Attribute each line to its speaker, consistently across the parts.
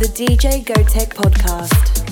Speaker 1: the DJ Gotek podcast.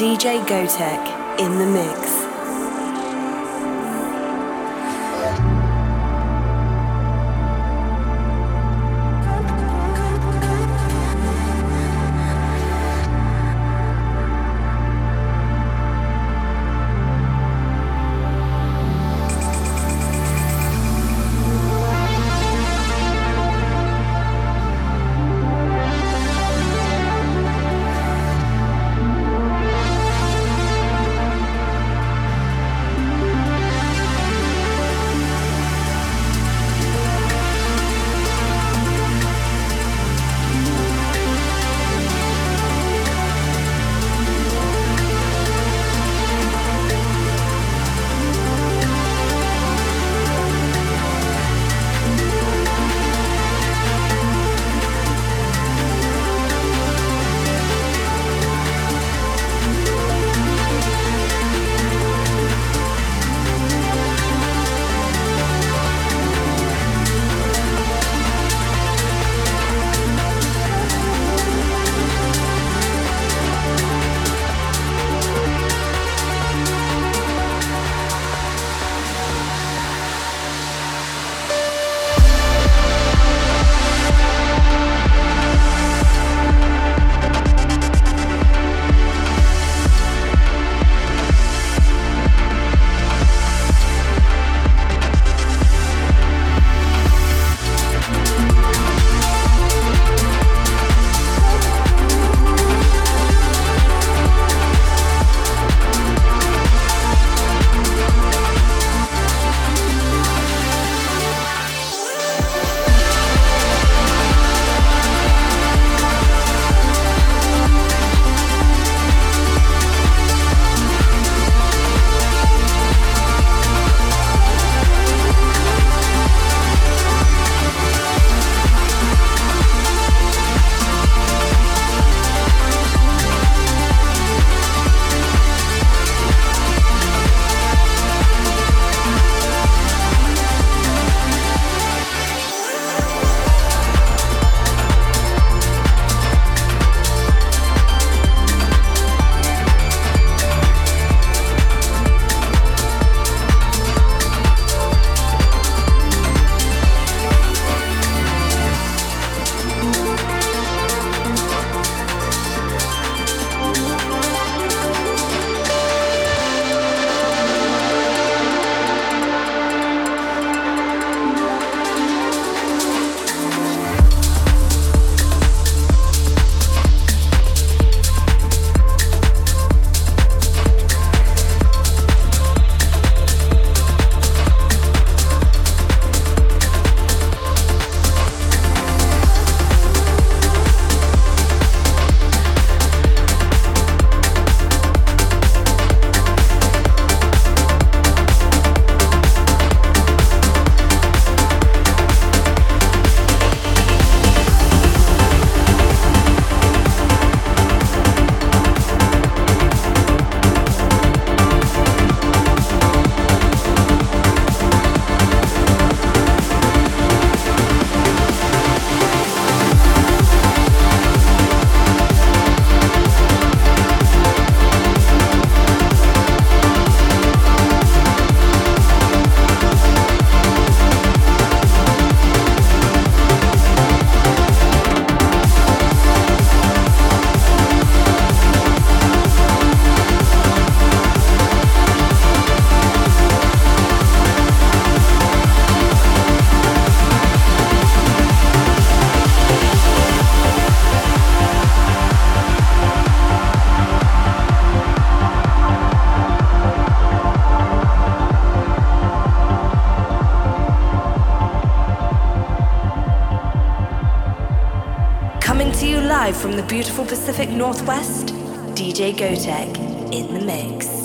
Speaker 1: DJ Gotek in the mix. From the beautiful Pacific Northwest, DJ Gotek in the mix.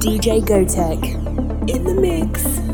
Speaker 1: DJ Gotek in the mix.